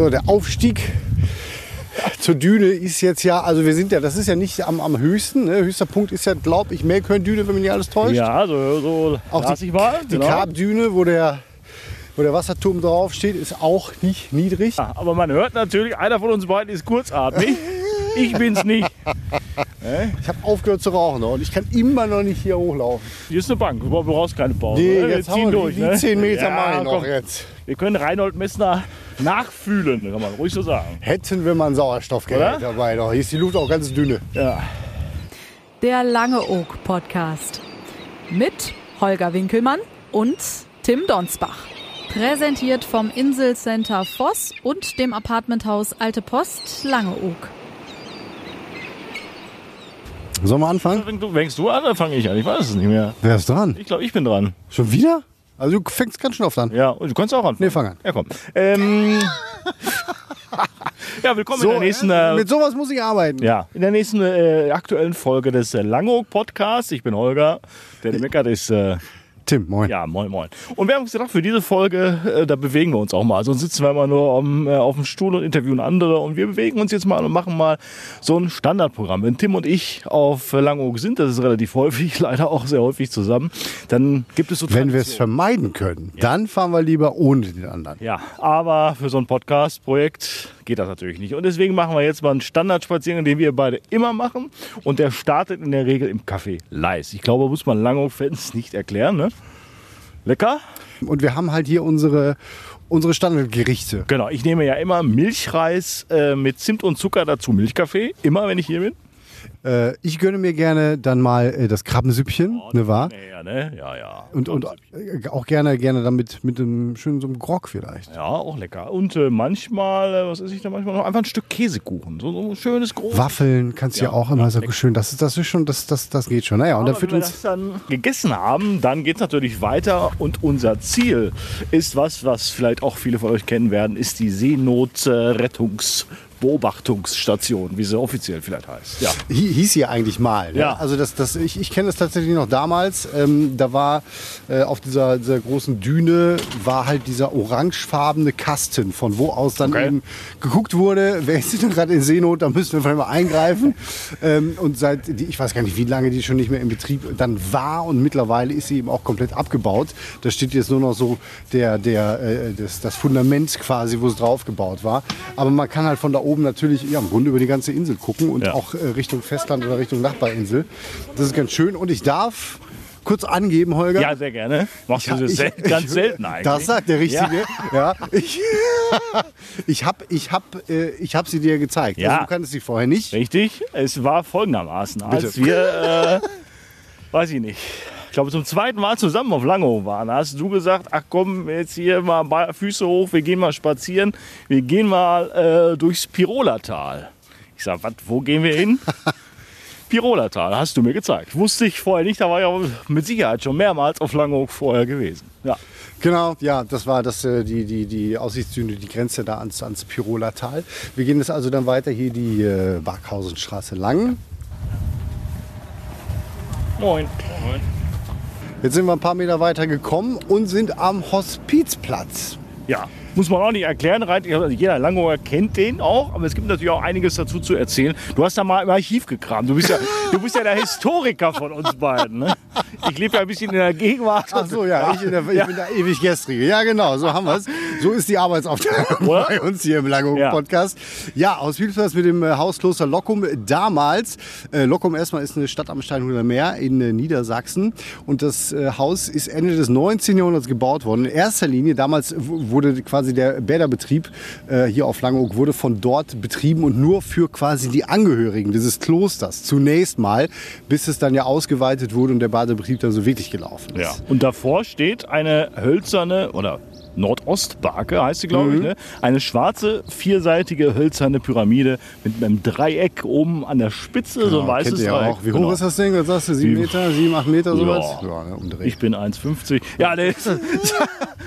So, der Aufstieg zur Düne ist jetzt ja, also wir sind ja, das ist ja nicht am, am höchsten. Ne? Höchster Punkt ist ja, glaube ich, Melkörn-Düne, wenn mich nicht alles täuscht. Ja, so, so Auch die, ich mal. die genau. Karpdüne, wo der, wo der Wasserturm draufsteht, ist auch nicht niedrig. Ja, Aber man hört natürlich, einer von uns beiden ist kurzatmig. Ich bin's nicht. Ich habe aufgehört zu rauchen und ich kann immer noch nicht hier hochlaufen. Hier ist eine Bank. Du brauchst keine Pause. Nee, ne? Wir jetzt haben ziehen wir durch. die, ne? die 10 Meter ja, mache ich noch komm. jetzt. Wir können Reinhold Messner nachfühlen, kann man ruhig so sagen. Hätten wir mal ein Sauerstoffgerät dabei. Doch. Hier ist die Luft auch ganz dünne. Ja. Der Lange Oak Podcast. Mit Holger Winkelmann und Tim Donsbach. Präsentiert vom Inselcenter Voss und dem Apartmenthaus Alte Post Lange Oak. Sollen wir anfangen? Fängst du, fängst du an oder fange ich an? Ich weiß es nicht mehr. Wer ist dran? Ich glaube, ich bin dran. Schon wieder? Also du fängst ganz schön oft an. Ja, und du kannst auch anfangen. Nee, fang an. Ja, komm. Ähm, ja, willkommen in der nächsten... äh, mit sowas muss ich arbeiten. ja, in der nächsten äh, aktuellen Folge des äh, Langeoog Podcasts. Ich bin Holger. Der, der Meckert ist... Äh, Tim, moin. Ja, moin, moin. Und wir haben uns gedacht, für diese Folge, äh, da bewegen wir uns auch mal. Sonst sitzen wir immer nur am, äh, auf dem Stuhl und interviewen andere. Und wir bewegen uns jetzt mal und machen mal so ein Standardprogramm. Wenn Tim und ich auf Langeoog sind, das ist relativ häufig, leider auch sehr häufig zusammen, dann gibt es so Wenn wir es vermeiden können, dann fahren wir lieber ohne den anderen. Ja, aber für so ein Podcast-Projekt geht das natürlich nicht. Und deswegen machen wir jetzt mal einen Standardspaziergang, den wir beide immer machen. Und der startet in der Regel im Café Leis. Ich glaube, muss man Langeoog-Fans nicht erklären, ne? Lecker? Und wir haben halt hier unsere, unsere Standardgerichte. Genau, ich nehme ja immer Milchreis äh, mit Zimt und Zucker dazu Milchkaffee. Immer, wenn ich hier bin. Äh, ich gönne mir gerne dann mal äh, das Krabbensüppchen, ne wahr? Ja, ne? Ja, ja. Und, und äh, auch gerne, gerne damit mit einem schönen so einem Grog vielleicht. ja, auch lecker. Und äh, manchmal, äh, was esse ich da manchmal noch? Einfach ein Stück Käsekuchen. So, so ein schönes großes. Waffeln kannst du ja, Ja, auch immer so schön. Das ist, das ist schon, das, das, das geht schon. Naja, und dann Aber führt wenn wir uns. das dann gegessen haben, dann geht es natürlich weiter und unser Ziel ist was, was vielleicht auch viele von euch kennen werden, ist die Seenotrettungs-Beobachtungsstation, wie sie offiziell vielleicht heißt. Ja. Hi- Hieß hier eigentlich mal. Ne? Ja. Also das, das, ich, ich kenne das tatsächlich noch damals. Ähm, da war äh, auf dieser, dieser großen Düne war halt dieser orangefarbene Kasten, von wo aus dann Okay. eben geguckt wurde, wer ist denn gerade in Seenot, da müssen wir vielleicht mal eingreifen. ähm, und seit, die, ich weiß gar nicht, wie lange die schon nicht mehr in Betrieb dann war und mittlerweile ist sie eben auch komplett abgebaut. Da steht jetzt nur noch so der, der, äh, das, das Fundament quasi, wo es drauf gebaut war. Aber man kann halt von da oben natürlich ja, im Grunde über die ganze Insel gucken und Ja. auch äh, Richtung Festland oder Richtung Nachbarinsel. Das ist ganz schön. Und ich darf kurz angeben, Holger. ja, sehr gerne. Machst du Ja, das ich- sel ganz ich- selten eigentlich. Das sagt der Richtige. Ja. Ich, ich habe ich hab, äh, ich hab sie dir gezeigt. Ja. Also, du kanntest sie vorher nicht. Richtig, es war folgendermaßen, als Bitte. wir, äh, weiß ich nicht, ich glaube zum zweiten Mal zusammen auf Langehof waren, hast du gesagt, ach komm, jetzt hier mal Füße hoch, wir gehen mal spazieren, wir gehen mal äh, durchs Pirolertal. Ich sag, was, wo gehen wir hin? Pirolertal, hast du mir gezeigt. Wusste ich vorher nicht, da war ich aber mit Sicherheit schon mehrmals auf Langehof vorher gewesen. Ja, Genau, ja, das war das, äh, die, die, die Aussichtsdüne, die Grenze da ans, ans Piroler Tal. Wir gehen jetzt also dann weiter hier die äh, lang. moin. moin. Jetzt sind wir ein paar Meter weiter gekommen und sind am Hospizplatz. Ja, muss man auch nicht erklären. also Jeder Langhoer kennt den auch, aber es gibt natürlich auch einiges dazu zu erzählen. Du hast da mal im Archiv gekramt. Du bist ja, du bist ja der Historiker von uns beiden. Ne? Ich lebe ja ein bisschen in der Gegenwart. Ach so, ja, ich, der, ich Ja. bin der ewig Gestrige. Ja, genau, so haben wir es. So ist die Arbeitsaufteilung bei uns hier im Langehof Ja. Podcast. Ja, aus Vielfalt mit dem äh, Haus Kloster Lockum damals. Äh, Lockum erstmal ist eine Stadt am Steinhuder Meer in äh, Niedersachsen. Und das äh, Haus ist Ende des 19. Jahrhunderts gebaut worden. In erster Linie, damals wurde quasi der Bäderbetrieb äh, hier auf Langeoog wurde von dort betrieben und nur für quasi die Angehörigen dieses Klosters zunächst mal, bis es dann ja ausgeweitet wurde und der Badebetrieb dann so wirklich gelaufen ist. Ja. Und davor steht eine hölzerne oder Nordostbarke heißt sie, glaube ich. Ne? Eine schwarze, vierseitige hölzerne Pyramide mit einem Dreieck oben an der Spitze, so ein Genau, weißes ja Dreieck. auch. Wie hoch Genau. ist das Ding? Was sagst du? Sieben Wie- Meter, sieben, acht Meter, sowas? Ja. Ja, ne. Ich bin 1,50. Ja, nee,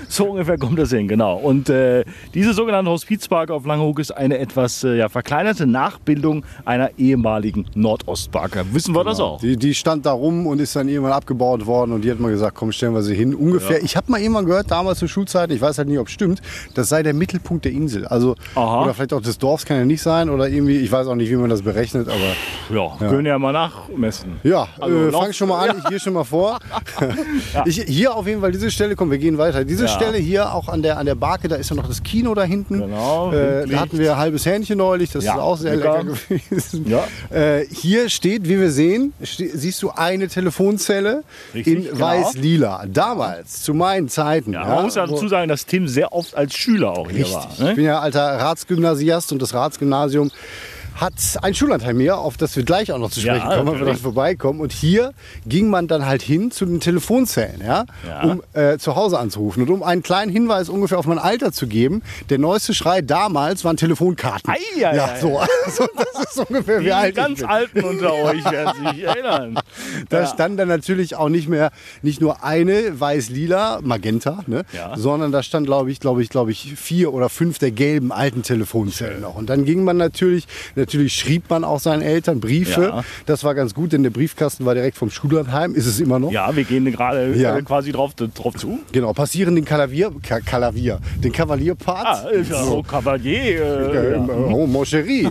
so ungefähr kommt das hin, genau. Und äh, diese sogenannte Hospizbarke auf Langehoek ist eine etwas äh, ja, verkleinerte Nachbildung einer ehemaligen Nordostbarke. Wissen wir das auch? Die, die stand da rum und ist dann irgendwann abgebaut worden und die hat mal gesagt, komm, stellen wir sie hin. Ungefähr. Ich habe mal irgendwann gehört, damals zur Schulzeit, ich weiß halt nicht, ob es stimmt, das sei der Mittelpunkt der Insel. Also, Aha. oder vielleicht auch des Dorfs kann ja nicht sein oder irgendwie, ich weiß auch nicht, wie man das berechnet, aber Ja, können ja mal nachmessen. ja, Also, äh, fang schon mal an, ich gehe schon mal vor. ich, hier auf jeden Fall diese Stelle, komm, wir gehen weiter. Diese Ja. Stelle hier auch an der, an der Barke, da ist ja noch das Kino da hinten. Genau, Äh, da hatten wir halbes Hähnchen neulich, das Ja, ist auch sehr lecker. lecker, gewesen. Ja. Äh, hier steht, wie wir sehen, siehst du eine Telefonzelle Richtig, in genau. weiß-lila. Damals, zu meinen Zeiten. Ja, man muss ja dazu sagen, dass Tim sehr oft als Schüler auch hier Richtig. war. Ich Ne? bin ja alter Ratsgymnasiast und das Ratsgymnasium hat ein Schullandheim hier, auf das wir gleich auch noch zu Ja, sprechen kommen, wenn wir dort vorbeikommen. Und hier ging man dann halt hin zu den Telefonzellen, ja, Ja. um äh, zu Hause anzurufen. Und um einen kleinen Hinweis ungefähr auf mein Alter zu geben, der neueste Schrei damals waren Telefonkarten. Ei, ja, ei. so. Also, das ist ungefähr wie Die alt ganz ich bin. Alten unter euch werden sich erinnern. Da Ja. stand dann natürlich auch nicht mehr nicht nur eine weiß-lila Magenta, ne, Ja. sondern da stand glaube ich, glaube ich, glaube ich vier oder fünf der gelben alten Telefonzellen noch. Und dann ging man natürlich, natürlich schrieb man auch seinen Eltern Briefe. Ja. Das war ganz gut, denn der Briefkasten war direkt vom Schullandheim, ist es immer noch. Ja, wir gehen gerade Ja. äh, quasi drauf, drauf zu. Genau, passieren den Kalavier, Ka Kalavier, den Kavalierpart. Ah, ja so Cavalier. Äh, Ähm, ja. äh, Oh, mon chéri.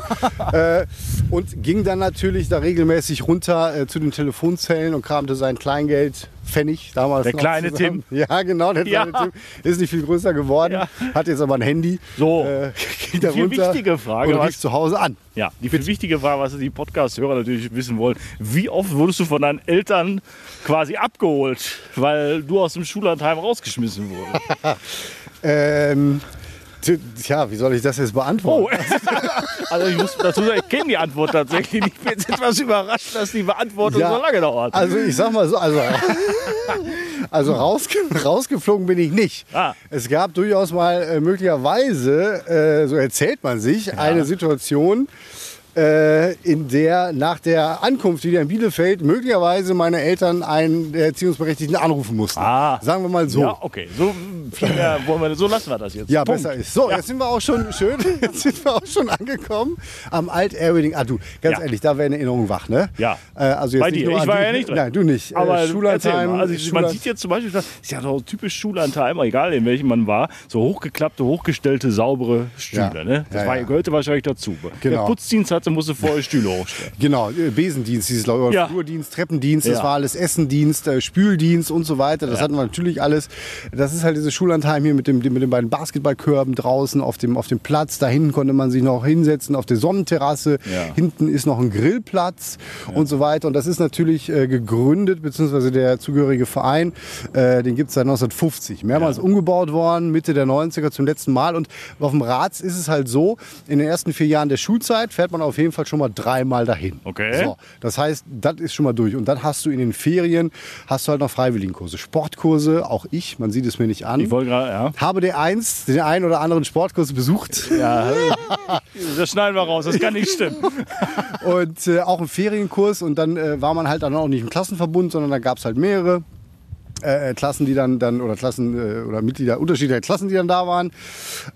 äh, und ging dann natürlich da regelmäßig runter äh, zu den Telefonzellen und kramte sein Kleingeld, Pfennig damals. Der kleine zusammen. Ja, genau, der kleine Ja. Tim. Ist nicht viel größer geworden, Ja. hat jetzt aber ein Handy. So. Äh, Die viel wichtige Frage, und was- rief zu Hause an. Ja, die viel wichtige Frage, was die Podcast-Hörer natürlich wissen wollen, wie oft wurdest du von deinen Eltern quasi abgeholt, weil du aus dem Schullandheim rausgeschmissen wurdest? Ähm, tja, wie soll ich das jetzt beantworten? Oh, also ich muss dazu sagen, ich kenne die Antwort tatsächlich. Ich bin jetzt etwas überrascht, dass die Beantwortung Ja, so lange dauert. Also ich sag mal so, also, also rausge rausgeflogen bin ich nicht. Ah. Es gab durchaus mal äh, möglicherweise, äh, so erzählt man sich, eine Situation, in der nach der Ankunft wieder in Bielefeld möglicherweise meine Eltern einen Erziehungsberechtigten anrufen mussten. Ah. Sagen wir mal so. Ja, okay, so viel mehr wollen wir, so lassen wir das jetzt. Ja, Punkt. besser ist. So, jetzt sind wir auch schon schön, jetzt sind wir auch schon angekommen am alt Airreading. Ah, du, ganz Ja. ehrlich, da wäre eine Erinnerung wach, ne? Ja. Äh, also jetzt Bei dir. nur Ich war dich. ja nicht drin. Nein, du nicht. Aber äh, Schullandheim. Also man Schulland- sieht jetzt zum Beispiel, das ist ja so typisch Schullandheimer, egal in welchem man war, so hochgeklappte, hochgestellte, saubere Stühle. Ja. Ne? Das Ja, war, ja. gehörte wahrscheinlich dazu. Genau. Der Putzdienst hatte, musste vorher Stühle hochstellen. Genau, äh, Besendienst, dieses glaube ich, Ja. Flurdienst, Treppendienst, das war alles Essendienst, äh, Spüldienst und so weiter. Das hatten wir natürlich alles. Das ist halt dieses Schullandheim hier mit, dem, mit den beiden Basketballkörben draußen auf dem, auf dem Platz. Da hinten konnte man sich noch hinsetzen auf der Sonnenterrasse. Hinten ist noch ein Grillplatz und so weiter. Und das ist natürlich äh, gegründet, beziehungsweise der zugehörige Verein, äh, den gibt es seit 1950. Mehrmals umgebaut worden, Mitte der 90er zum letzten Mal. Und auf dem Rats ist es halt so, in den ersten vier Jahren der Schulzeit fährt man auf jeden Fall schon mal dreimal dahin. Okay. So, das heißt, das ist schon mal durch. Und dann hast du in den Ferien, hast du halt noch Freiwilligenkurse, Sportkurse, auch ich, man sieht es mir nicht an. Ich wollte gerade, ja. habe der eins, den einen oder anderen Sportkurs besucht ja. Das schneiden wir raus, das kann nicht stimmen. und äh, auch einen Ferienkurs und dann äh, war man halt dann auch nicht im Klassenverbund, sondern da gab es halt mehrere. Äh, Klassen, die dann, dann oder Klassen äh, oder Mitglieder unterschiedlicher Klassen, die dann da waren.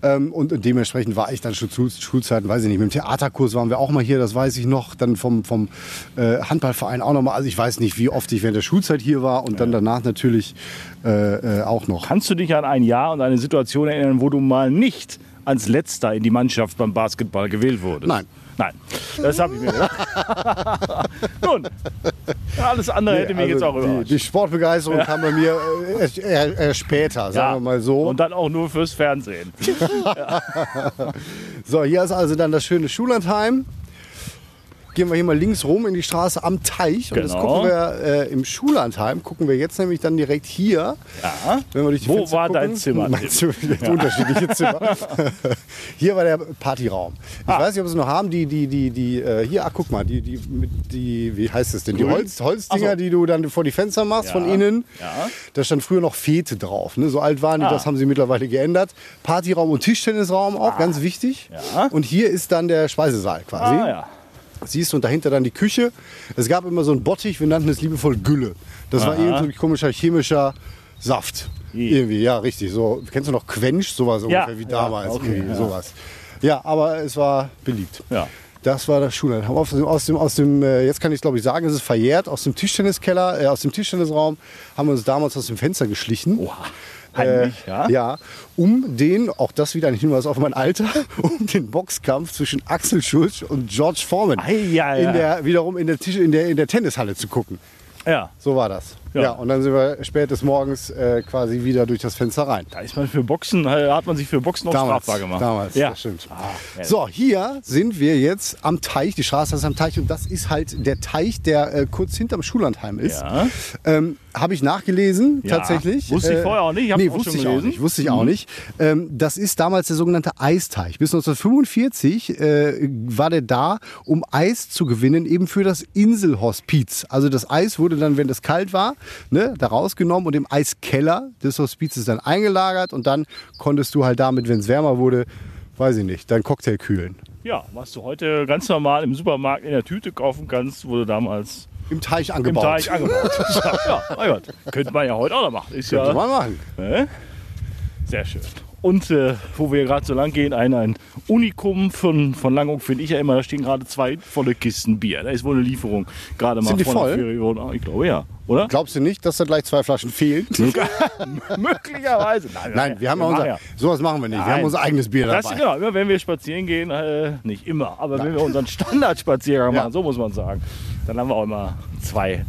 Ähm, und, dementsprechend war ich dann schon zu Schulzeiten, weiß ich nicht. Mit dem Theaterkurs waren wir auch mal hier, das weiß ich noch. Dann vom, vom äh, Handballverein auch noch mal. Also ich weiß nicht, wie oft ich während der Schulzeit hier war und dann danach natürlich äh, äh, auch noch. Kannst du dich an ein Jahr und eine Situation erinnern, wo du mal nicht als Letzter in die Mannschaft beim Basketball gewählt wurdest? Nein. Nein, das habe ich mir gedacht. Nun, alles andere hätte mich Also jetzt auch die, überrascht. die Sportbegeisterung kam bei mir äh, erst, eher, eher später, sagen wir mal so. Und dann auch nur fürs Fernsehen. So, hier ist also dann das schöne Schullandheim. Gehen wir hier mal links rum in die Straße am Teich. Und das Genau. gucken wir äh, im Schullandheim. Gucken wir jetzt nämlich dann direkt hier. Ja. Wenn wir durch die Wo Fenster war gucken. dein Zimmer, Meinst du, unterschiedliche Zimmer. hier war der Partyraum. Ich Ah. weiß nicht, ob sie noch haben. Die, die, die, die, äh, hier, ach, guck mal, die, die, die, wie heißt es denn? Die? Holz, Holzdinger, so. die du dann vor die Fenster machst Ja. von innen. Ja. Da stand früher noch Fete drauf. Ne? So alt waren die, Ah. das haben sie mittlerweile geändert. Partyraum und Tischtennisraum auch, ganz wichtig. Ja. Und hier ist dann der Speisesaal quasi. Ah, ja. Siehst du, und dahinter dann die Küche. Es gab immer so einen Bottich, wir nannten es liebevoll Gülle. Das war Aha. irgendwie komischer chemischer Saft. I. Irgendwie, ja, richtig. So, kennst du noch Quench? Sowas Ja, ungefähr wie ja, damals. okay, irgendwie, ja. sowas. Ja, aber es war beliebt. Ja. Das war das Schulheim. Aus dem, aus dem, aus dem äh, jetzt kann ich glaube ich sagen, es ist verjährt, aus dem Tischtenniskeller, äh, aus dem Tischtennisraum haben wir uns damals aus dem Fenster geschlichen. Oha. Heimlich, äh, ja. ja, um den, auch das wieder ein Hinweis auf mein Alter, um den Boxkampf zwischen Axel Schulz und George Foreman Ei, ja, ja. in der wiederum in der Tisch in der in der Tennishalle zu gucken. Ja, So war das. Ja. Ja, und dann sind wir spät des Morgens äh, quasi wieder durch das Fenster rein. da ist man für Boxen, äh, hat man sich für Boxen auch Damals, strafbar gemacht. damals, ja. das stimmt. Ah, ja. So, hier sind wir jetzt am Teich. Die Straße ist am Teich und das ist halt der Teich, der äh, kurz hinterm Schullandheim ist. Ja. Ähm, Habe ich nachgelesen, tatsächlich. Äh, Wusste ich vorher auch nicht. Ich nee, auch wusste schon ich auch nicht. Wusste ich auch nicht. Ähm, das ist damals der sogenannte Eisteich. Bis 1945 äh, war der da, um Eis zu gewinnen, eben für das Inselhospiz. Also das Eis wurde dann, wenn es kalt war, ne, da rausgenommen und im Eiskeller des Hospizes dann eingelagert und dann konntest du halt damit, wenn es wärmer wurde, weiß ich nicht, dein Cocktail kühlen. ja, was du heute ganz normal im Supermarkt in der Tüte kaufen kannst, wurde damals Im Teich im angebaut. Teich angebaut. ja, mein Gott. Könnte man ja heute auch noch machen. Ist Könnte ja man machen. Ne? Sehr schön. Und äh, wo wir gerade so lang gehen, ein, ein Unikum von, von Langung finde ich ja immer, da stehen gerade zwei volle Kisten Bier. Da ist wohl eine Lieferung gerade mal Sind die voll? Ferienwohnung. Ich glaube ja, oder? Glaubst du nicht, dass da gleich zwei Flaschen fehlen? Möglicherweise. Nein, wir haben ja unser, sowas machen wir nicht. Wir Nein. haben unser eigenes Bier Das dabei. ist genau, immer wenn wir spazieren gehen, äh, nicht immer, aber wenn wir unseren Standardspaziergang Ja. machen, so muss man sagen, dann haben wir auch immer zwei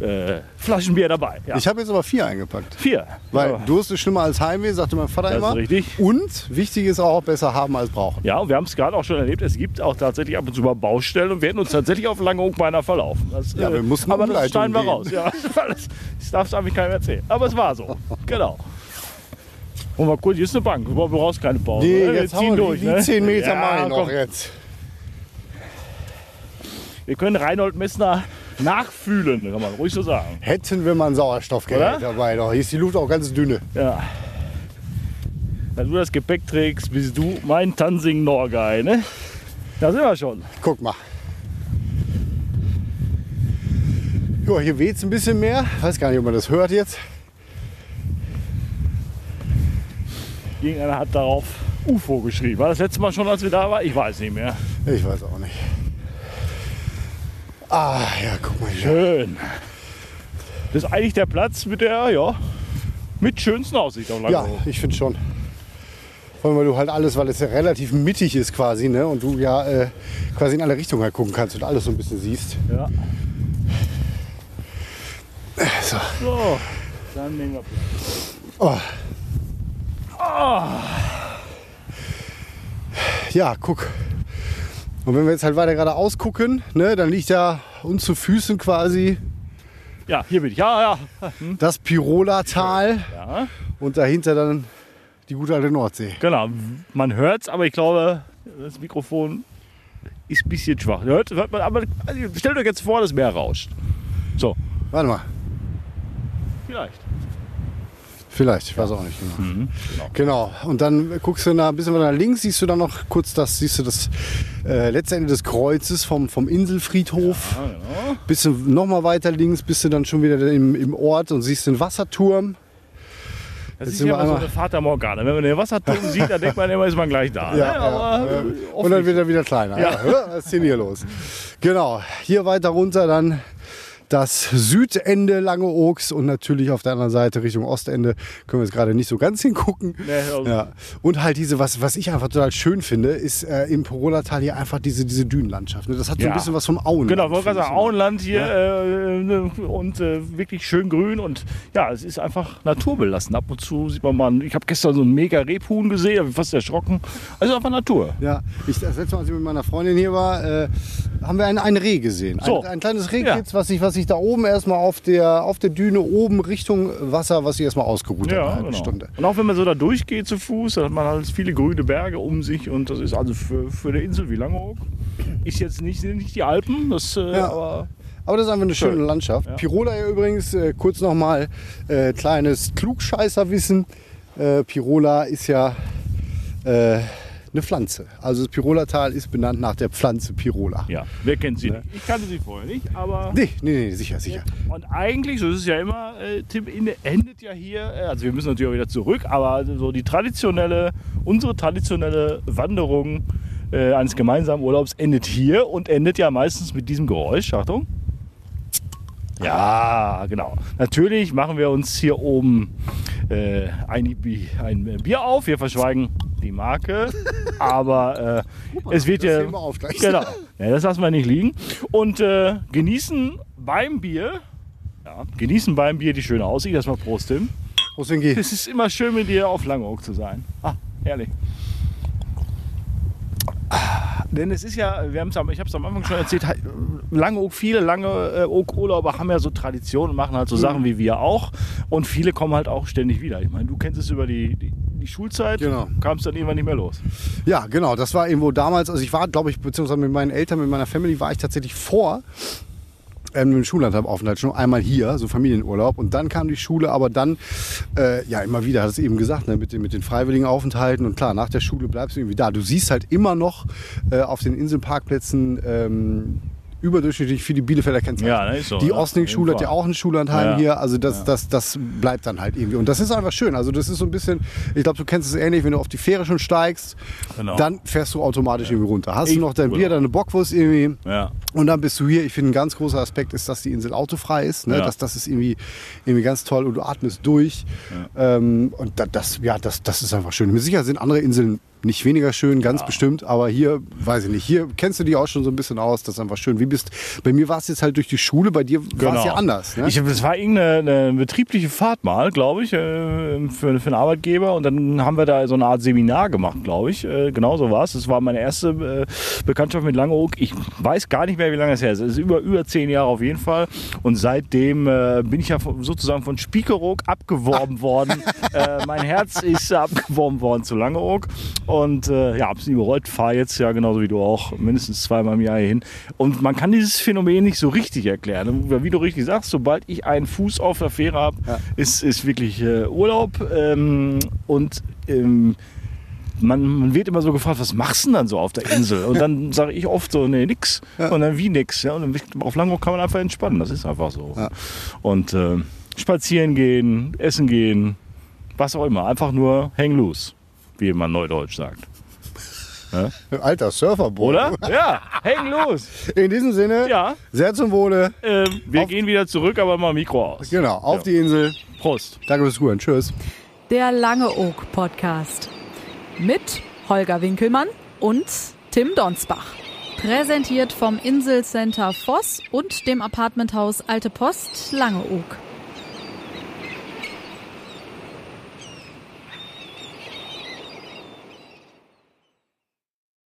äh, Flaschen Bier dabei. Ja. Ich habe jetzt aber vier eingepackt. Vier. Weil ja. Durst ist schlimmer als Heimweh, sagte mein Vater Das ist immer. richtig. Und wichtig ist auch, besser haben als brauchen. Ja, und wir haben es gerade auch schon erlebt, es gibt auch tatsächlich ab und zu mal Baustellen und wir hätten uns tatsächlich auf Langeoog beinahe verlaufen. Das, Ja, wir mussten aber das schneiden wir gehen. raus. Ja, das, das darfst du eigentlich keinem erzählen. Aber es war so. Genau. Und mal kurz, hier ist eine Bank. Du brauchst keine Pause. Nee, ne? Wir jetzt ziehen haben wir durch. die, ne? die 10 Meter ja, ich noch komm. jetzt. Wir können Reinhold Messner nachfühlen, kann man ruhig so sagen. Hätten wir mal ein Sauerstoffgerät dabei. Doch. Hier ist die Luft auch ganz dünne. Ja. Wenn du das Gepäck trägst, bist du mein Tansing Norgay, ne? Da sind wir schon. Guck mal. Jo, hier weht es ein bisschen mehr. Weiß gar nicht, ob man das hört jetzt. Irgendeiner hat darauf UFO geschrieben. War das letzte Mal schon, als wir da waren? Ich weiß nicht mehr. Ich weiß auch nicht. Ah, ja, guck mal hier. Schön. Das ist eigentlich der Platz mit der, ja, mit schönsten Aussicht auf Ja, ich finde schon. Vor allem, weil du halt alles, weil es ja relativ mittig ist quasi, ne? Und du ja äh, quasi in alle Richtungen halt gucken kannst und alles so ein bisschen siehst. Ja. So. So, dann nehmen wir Platz. Oh. Ja, guck. Und wenn wir jetzt halt weiter geradeaus gucken, ne, dann liegt ja uns zu Füßen quasi Ja, hier bin ich. Ja, ja. das Pirola-Tal Ja, und dahinter dann die gute alte Nordsee. genau. Man hört es, aber ich glaube, das Mikrofon ist ein bisschen schwach. Hört, hört man, aber also, stellt euch jetzt vor, das Meer rauscht. So, Warte mal, vielleicht. Vielleicht, ich weiß auch nicht genau. Mhm, Genau. Und dann guckst du nach, ein bisschen weiter nach links, siehst du dann noch kurz das, siehst du das äh, letzte Ende des Kreuzes vom, vom Inselfriedhof. Ja, genau. Bist du noch mal weiter links, bist du dann schon wieder im, im Ort und siehst den Wasserturm. Das Jetzt ist ja immer so eine Fata Morgana. Wenn man den Wasserturm sieht, dann denkt man immer, ist man gleich da. ne? Aber ja. äh, Und dann wird er wieder kleiner. Ja. Ja. Was ist denn hier los? Genau, hier weiter runter dann das Südende Langeoogs und natürlich auf der anderen Seite Richtung Ostende können wir jetzt gerade nicht so ganz hingucken. Nee, also- Ja. Und halt diese, was, was ich einfach total schön finde, ist äh, im Porola-Tal hier einfach diese, diese Dünenlandschaft. ne? Das hat so ein bisschen was vom Auenland. Genau, ich wollte gerade sagen, ich. Auenland hier äh, ne, und äh, wirklich schön grün und ja, es ist einfach naturbelassen. Ab und zu sieht man mal, ich habe gestern so ein mega Rebhuhn gesehen, habe mich fast erschrocken. Also einfach Natur. Ja, ich, das letzte Mal, als ich mit meiner Freundin hier war, äh, haben wir ein, ein Reh gesehen. So. Ein, ein kleines Reh, Ja. jetzt, was sich was sich da oben erstmal auf der, auf der Düne oben Richtung Wasser, was sich erstmal ausgeruht hat, eine Ja, genau. Stunde. Und auch wenn man so da durchgeht zu Fuß, dann hat man halt viele grüne Berge um sich und das ist also für, für eine Insel wie Langeoog. Ist jetzt nicht, nicht die Alpen, das, äh, Ja. aber Aber das ist einfach eine schöne Schön. Landschaft. Ja. Pirola ja übrigens, äh, kurz nochmal äh, kleines Klugscheißerwissen. Äh, Pirola ist ja äh, eine Pflanze. Also das Pirola-Tal ist benannt nach der Pflanze Pirola. ja, wer kennt sie nicht? Ich kannte sie vorher nicht, aber... Nee, nee, nee, sicher, sicher. Und eigentlich, so ist es ja immer, äh, Tim, endet ja hier, äh, also wir müssen natürlich auch wieder zurück, aber so die traditionelle, unsere traditionelle Wanderung äh, eines gemeinsamen Urlaubs endet hier und endet ja meistens mit diesem Geräusch. Achtung. Ja, genau. Natürlich machen wir uns hier oben äh, ein, ein Bier auf. Wir verschweigen die Marke, aber äh, es wird ja. Genau. Ja, das lassen wir nicht liegen. Und äh, genießen beim Bier, ja, genießen beim Bier die schöne Aussicht. Erstmal Prost, Tim. Prost, Winky. Es ist immer schön, mit dir auf Langeoog zu sein. Ah, herrlich. Denn es ist ja, wir haben's am, ich habe es am Anfang schon erzählt, Langeoog, viele lange äh, Urlauber haben ja so Traditionen und machen halt so Sachen wie wir auch. Und viele kommen halt auch ständig wieder. Ich meine, du kennst es über die, die, die Schulzeit, Genau. kamst dann irgendwann nicht mehr los. Ja, genau. Das war irgendwo damals, also ich war, glaube ich, beziehungsweise mit meinen Eltern, mit meiner Family war ich tatsächlich vor ähm, dem Schullandheim-Aufenthalt schon einmal hier, so Familienurlaub. Und dann kam die Schule, aber dann, äh, ja, immer wieder, hat es eben gesagt, ne, mit, den, mit den freiwilligen Aufenthalten. Und klar, nach der Schule bleibst du irgendwie da. Du siehst halt immer noch äh, auf den Inselparkplätzen ähm, überdurchschnittlich viele Bielefelder Kennzeichen. Ja, ne, ist so, die ne? Osning-Schule Auf hat ja auch ein Schullandheim Ja. hier. Also das, das, das bleibt dann halt irgendwie. Und das ist einfach schön. Also das ist so ein bisschen, ich glaube, du kennst es ähnlich, wenn du auf die Fähre schon steigst, Genau. dann fährst du automatisch irgendwie runter. Hast Ich- du noch dein Bier, deine Bockwurst irgendwie Ja. und dann bist du hier. Ich finde, ein ganz großer Aspekt ist, dass die Insel autofrei ist. Ne? Ja. Das, das ist irgendwie, irgendwie ganz toll und du atmest durch. Ähm, und da, das, ja, das, das ist einfach schön. Mit Sicherheit sind andere Inseln nicht weniger schön, ganz bestimmt, aber hier, weiß ich nicht, hier kennst du die auch schon so ein bisschen aus, das ist einfach schön. Wie bist, bei mir war es jetzt halt durch die Schule, bei dir war es ja anders. Ne? Ich, das war irgendeine eine betriebliche Fahrt mal, glaube ich, äh, für, für einen Arbeitgeber. Und dann haben wir da so eine Art Seminar gemacht, glaube ich. Äh, Genau so war es. Das war meine erste äh, Bekanntschaft mit Langeoog. Ich weiß gar nicht mehr, wie lange es her ist. Es ist über, über zehn Jahre auf jeden Fall. Und seitdem bin ich ja sozusagen von Spiekeroog abgeworben worden. Äh, mein Herz ist abgeworben worden zu Langeoog. Und äh, ja, hab's nie bereut. Fahre jetzt ja genauso wie du auch mindestens zweimal im Jahr hier hin. Und man kann dieses Phänomen nicht so richtig erklären. Wie du richtig sagst, sobald ich einen Fuß auf der Fähre habe, ist, ist wirklich äh, Urlaub. Ähm, und ähm, man, man wird immer so gefragt, was machst du denn dann so auf der Insel? Und dann sage ich oft so, nee, nix. Und dann wie nix. Ja? Und dann auf Langeoog kann man einfach entspannen. Das ist einfach so. Ja. Und äh, spazieren gehen, essen gehen, was auch immer. Einfach nur hang loose, wie man neudeutsch sagt. Alter Surferboy. Oder? Ja, hang loose. In diesem Sinne, Ja. sehr zum Wohle. Ähm, wir Auf- gehen wieder zurück, aber mal Mikro aus. Genau, auf Ja. die Insel. Prost. Danke fürs Zuhören. Tschüss. Der Langeoog Podcast. Mit Holger Winkelmann und Tim Donsbach. Präsentiert vom Inselcenter Voss und dem Apartmenthaus Alte Post Langeoog.